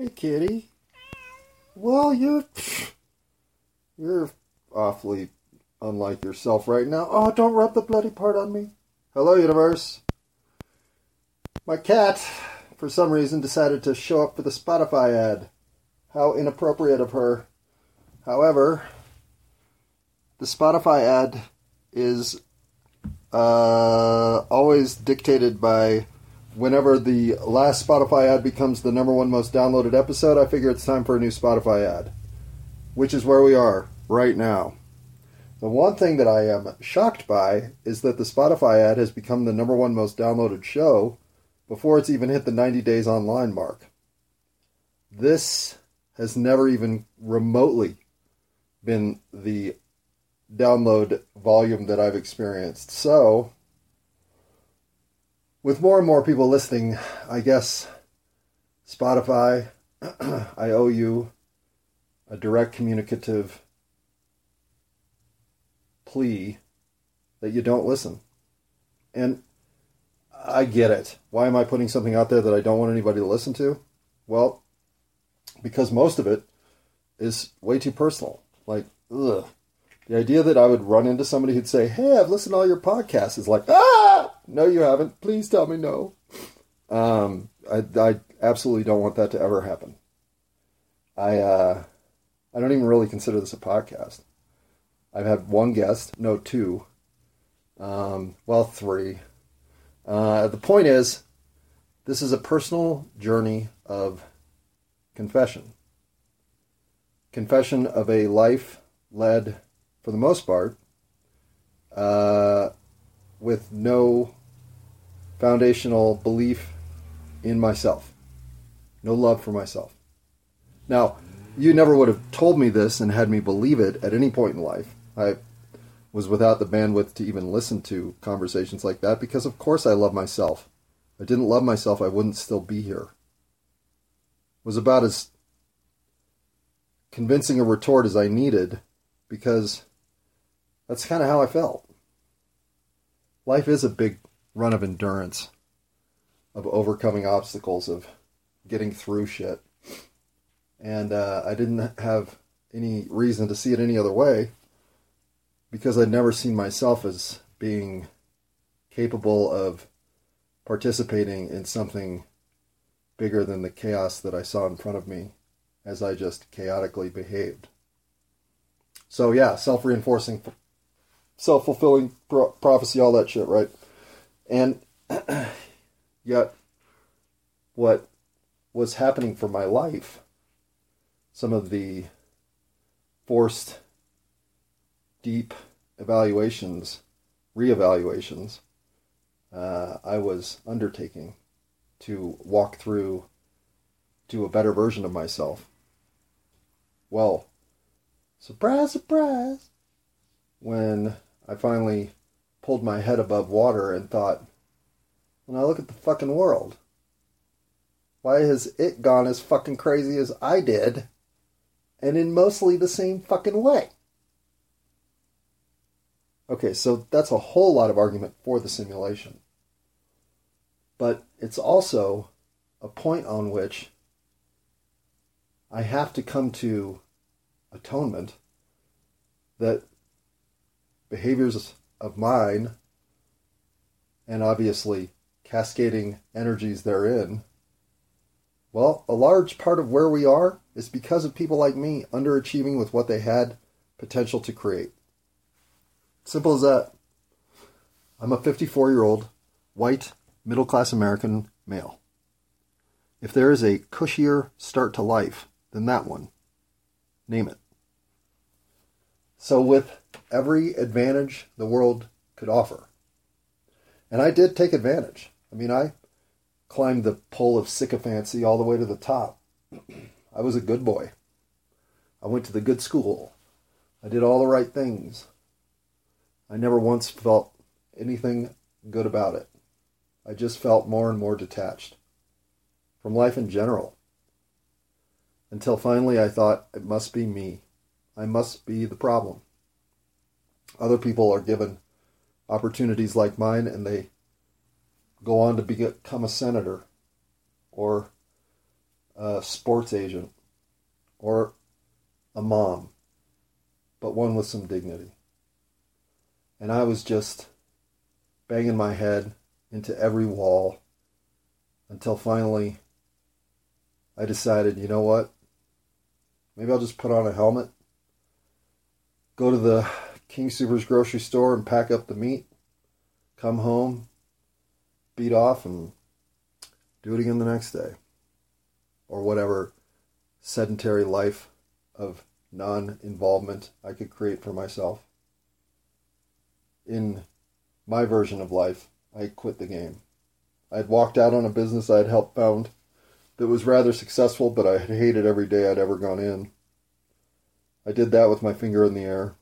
Hey, kitty. Well, you're you're awfully unlike yourself right now. Oh, don't rub the bloody part on me. Hello, universe. My cat, for some reason, decided to show up for the Spotify ad. How inappropriate of her. However, the Spotify ad is uh, always dictated by whenever the last Spotify ad becomes the number one most downloaded episode, I figure it's time for a new Spotify ad, which is where we are right now. The one thing that I am shocked by is that the Spotify ad has become the number one most downloaded show before it's even hit the 90 days online mark. This has never even remotely been the download volume that I've experienced. So, with more and more people listening, I guess Spotify, I owe you a direct communicative plea that you don't listen. And I get it. Why am I putting something out there that I don't want anybody to listen to? Well, because most of it is way too personal. Like, ugh. The idea that I would run into somebody who'd say, Hey, I've listened to all your podcasts is like, Ah, no, you haven't. Please tell me no. Um, I, I absolutely don't want that to ever happen. I, uh, I don't even really consider this a podcast. I've had one guest, no, two. Um, well, three. Uh, the point is, this is a personal journey of confession. Confession of a life led for the most part, uh, with no foundational belief in myself, no love for myself. Now, you never would have told me this and had me believe it at any point in life. I was without the bandwidth to even listen to conversations like that because, of course, I love myself. If I didn't love myself, I wouldn't still be here. It was about as convincing a retort as I needed because that's kind of how I felt. Life is a big run of endurance, of overcoming obstacles, of getting through shit. And uh, I didn't have any reason to see it any other way because I'd never seen myself as being capable of participating in something bigger than the chaos that I saw in front of me as I just chaotically behaved. So, yeah, self reinforcing self fulfilling pro- prophecy, all that shit, right? And yet, what was happening for my life, some of the forced, deep evaluations, reevaluations, uh, I was undertaking to walk through to a better version of myself. Well, surprise, surprise, when I finally pulled my head above water and thought, when I look at the fucking world, why has it gone as fucking crazy as I did and in mostly the same fucking way? Okay, so that's a whole lot of argument for the simulation. But it's also a point on which I have to come to atonement that behaviors of mine and obviously cascading energies therein, well, a large part of where we are is because of people like me underachieving with what they had potential to create. Simple as that. I'm a 54 year old, white, middle class American male. If there is a cushier start to life than that one, name it. So, with every advantage the world could offer, and I did take advantage. I mean, I climbed the pole of sycophancy all the way to the top. I was a good boy. I went to the good school. I did all the right things. I never once felt anything good about it. I just felt more and more detached from life in general. Until finally I thought, it must be me. I must be the problem. Other people are given opportunities like mine and they go on to become a senator or a sports agent or a mom, but one with some dignity. And I was just banging my head into every wall until finally I decided, you know what? Maybe I'll just put on a helmet, go to the King Soopers grocery store and pack up the meat, come home, beat off, and do it again the next day. Or whatever sedentary life of non involvement I could create for myself. In my version of life, I quit the game. I had walked out on a business I had helped found that was rather successful, but I had hated every day I'd ever gone in. I did that with my finger in the air,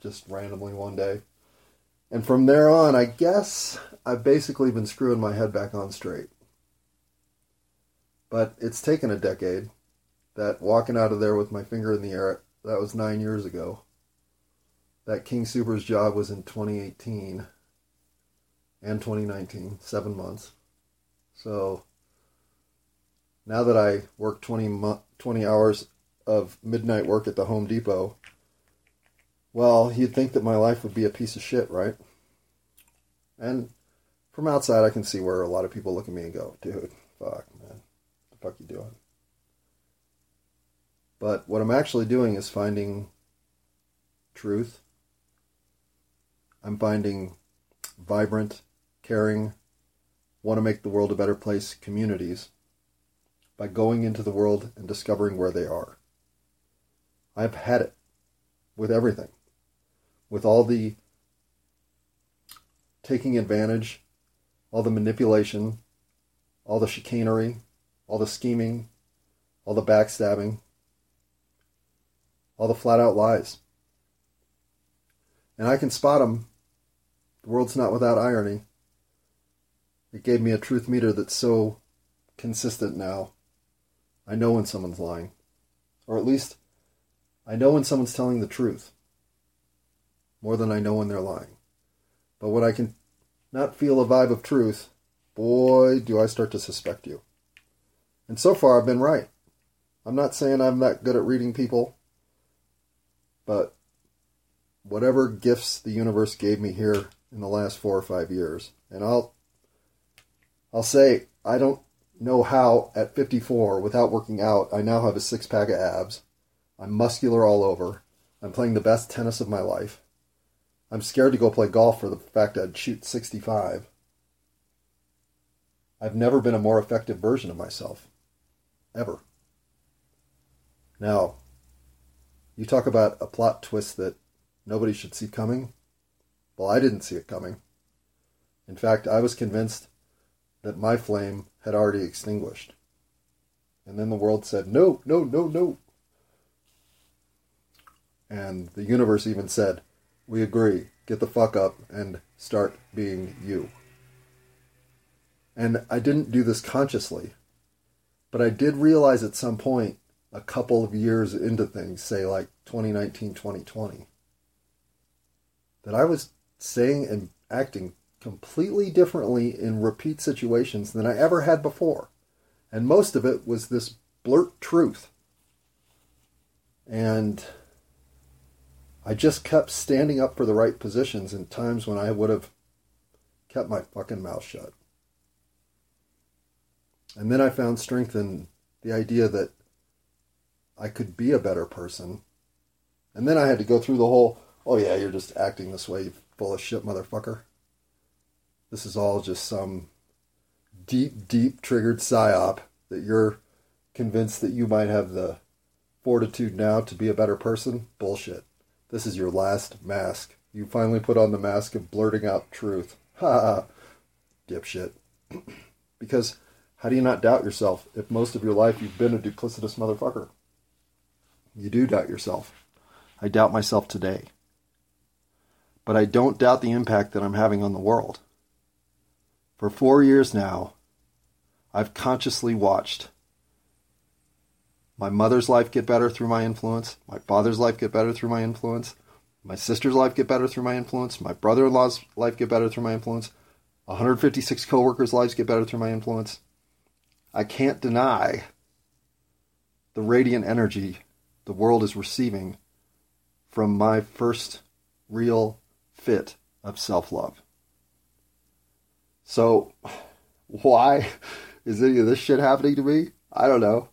just randomly one day. And from there on, I guess I've basically been screwing my head back on straight. But it's taken a decade. That walking out of there with my finger in the air, that was nine years ago. That King Soopers job was in 2018 and 2019, seven months. So now that I work 20, 20 hours of midnight work at the Home Depot, well, you'd think that my life would be a piece of shit, right? And from outside, I can see where a lot of people look at me and go, dude, fuck, man, what the fuck you doing? But what I'm actually doing is finding truth. I'm finding vibrant, caring, want to make the world a better place communities by going into the world and discovering where they are. I've had it with everything, with all the taking advantage, all the manipulation, all the chicanery, all the scheming, all the backstabbing, all the flat out lies. And I can spot them. The world's not without irony. It gave me a truth meter that's so consistent now I know when someone's lying. Or at least, I know when someone's telling the truth. More than I know when they're lying. But when I can not feel a vibe of truth, boy, do I start to suspect you. And so far, I've been right. I'm not saying I'm that good at reading people, but whatever gifts the universe gave me here in the last four or five years, and I'll I'll say I don't know how at 54, without working out, I now have a six pack of abs. I'm muscular all over. I'm playing the best tennis of my life. I'm scared to go play golf for the fact I'd shoot 65. I've never been a more effective version of myself. Ever. Now, you talk about a plot twist that nobody should see coming. Well, I didn't see it coming. In fact, I was convinced that my flame had already extinguished. And then the world said, No, no, no, no. And the universe even said, We agree, get the fuck up and start being you. And I didn't do this consciously, but I did realize at some point, a couple of years into things, say like 2019, 2020, that I was saying and acting completely differently in repeat situations than I ever had before. And most of it was this blurt truth. And I just kept standing up for the right positions in times when I would have kept my fucking mouth shut. And then I found strength in the idea that I could be a better person. And then I had to go through the whole, oh yeah, you're just acting this way, you full of shit motherfucker. This is all just some deep, deep triggered psyop that you're convinced that you might have the fortitude now to be a better person. Bullshit. This is your last mask. You finally put on the mask of blurting out truth. Ha ha. Dipshit. because how do you not doubt yourself if most of your life you've been a duplicitous motherfucker? You do doubt yourself. I doubt myself today. But I don't doubt the impact that I'm having on the world. For four years now, I've consciously watched my mother's life get better through my influence, my father's life get better through my influence, my sister's life get better through my influence, my brother in law's life get better through my influence, 156 coworkers' lives get better through my influence. I can't deny the radiant energy the world is receiving from my first real fit of self love. So, why is any of this shit happening to me? I don't know.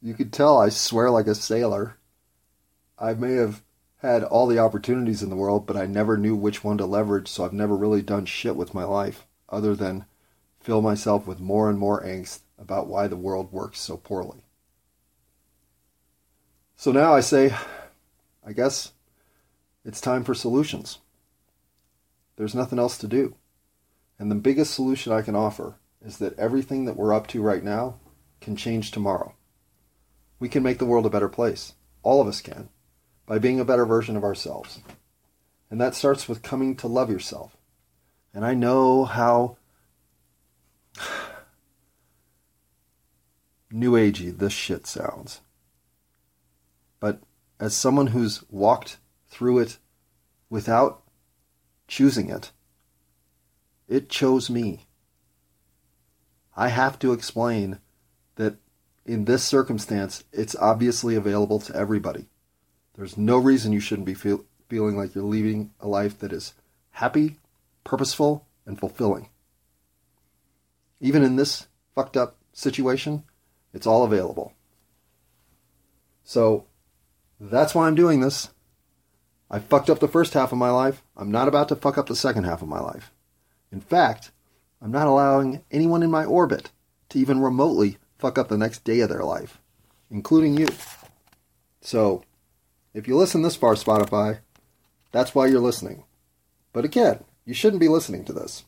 You could tell I swear like a sailor. I may have had all the opportunities in the world, but I never knew which one to leverage, so I've never really done shit with my life other than fill myself with more and more angst about why the world works so poorly. So now I say, I guess it's time for solutions. There's nothing else to do. And the biggest solution I can offer is that everything that we're up to right now can change tomorrow. We can make the world a better place. All of us can by being a better version of ourselves. And that starts with coming to love yourself. And I know how new agey this shit sounds. But as someone who's walked through it without choosing it, it chose me. I have to explain in this circumstance, it's obviously available to everybody. There's no reason you shouldn't be feel, feeling like you're leading a life that is happy, purposeful, and fulfilling. Even in this fucked up situation, it's all available. So that's why I'm doing this. I fucked up the first half of my life. I'm not about to fuck up the second half of my life. In fact, I'm not allowing anyone in my orbit to even remotely fuck up the next day of their life, including you. So, if you listen this far, Spotify, that's why you're listening. But again, you shouldn't be listening to this.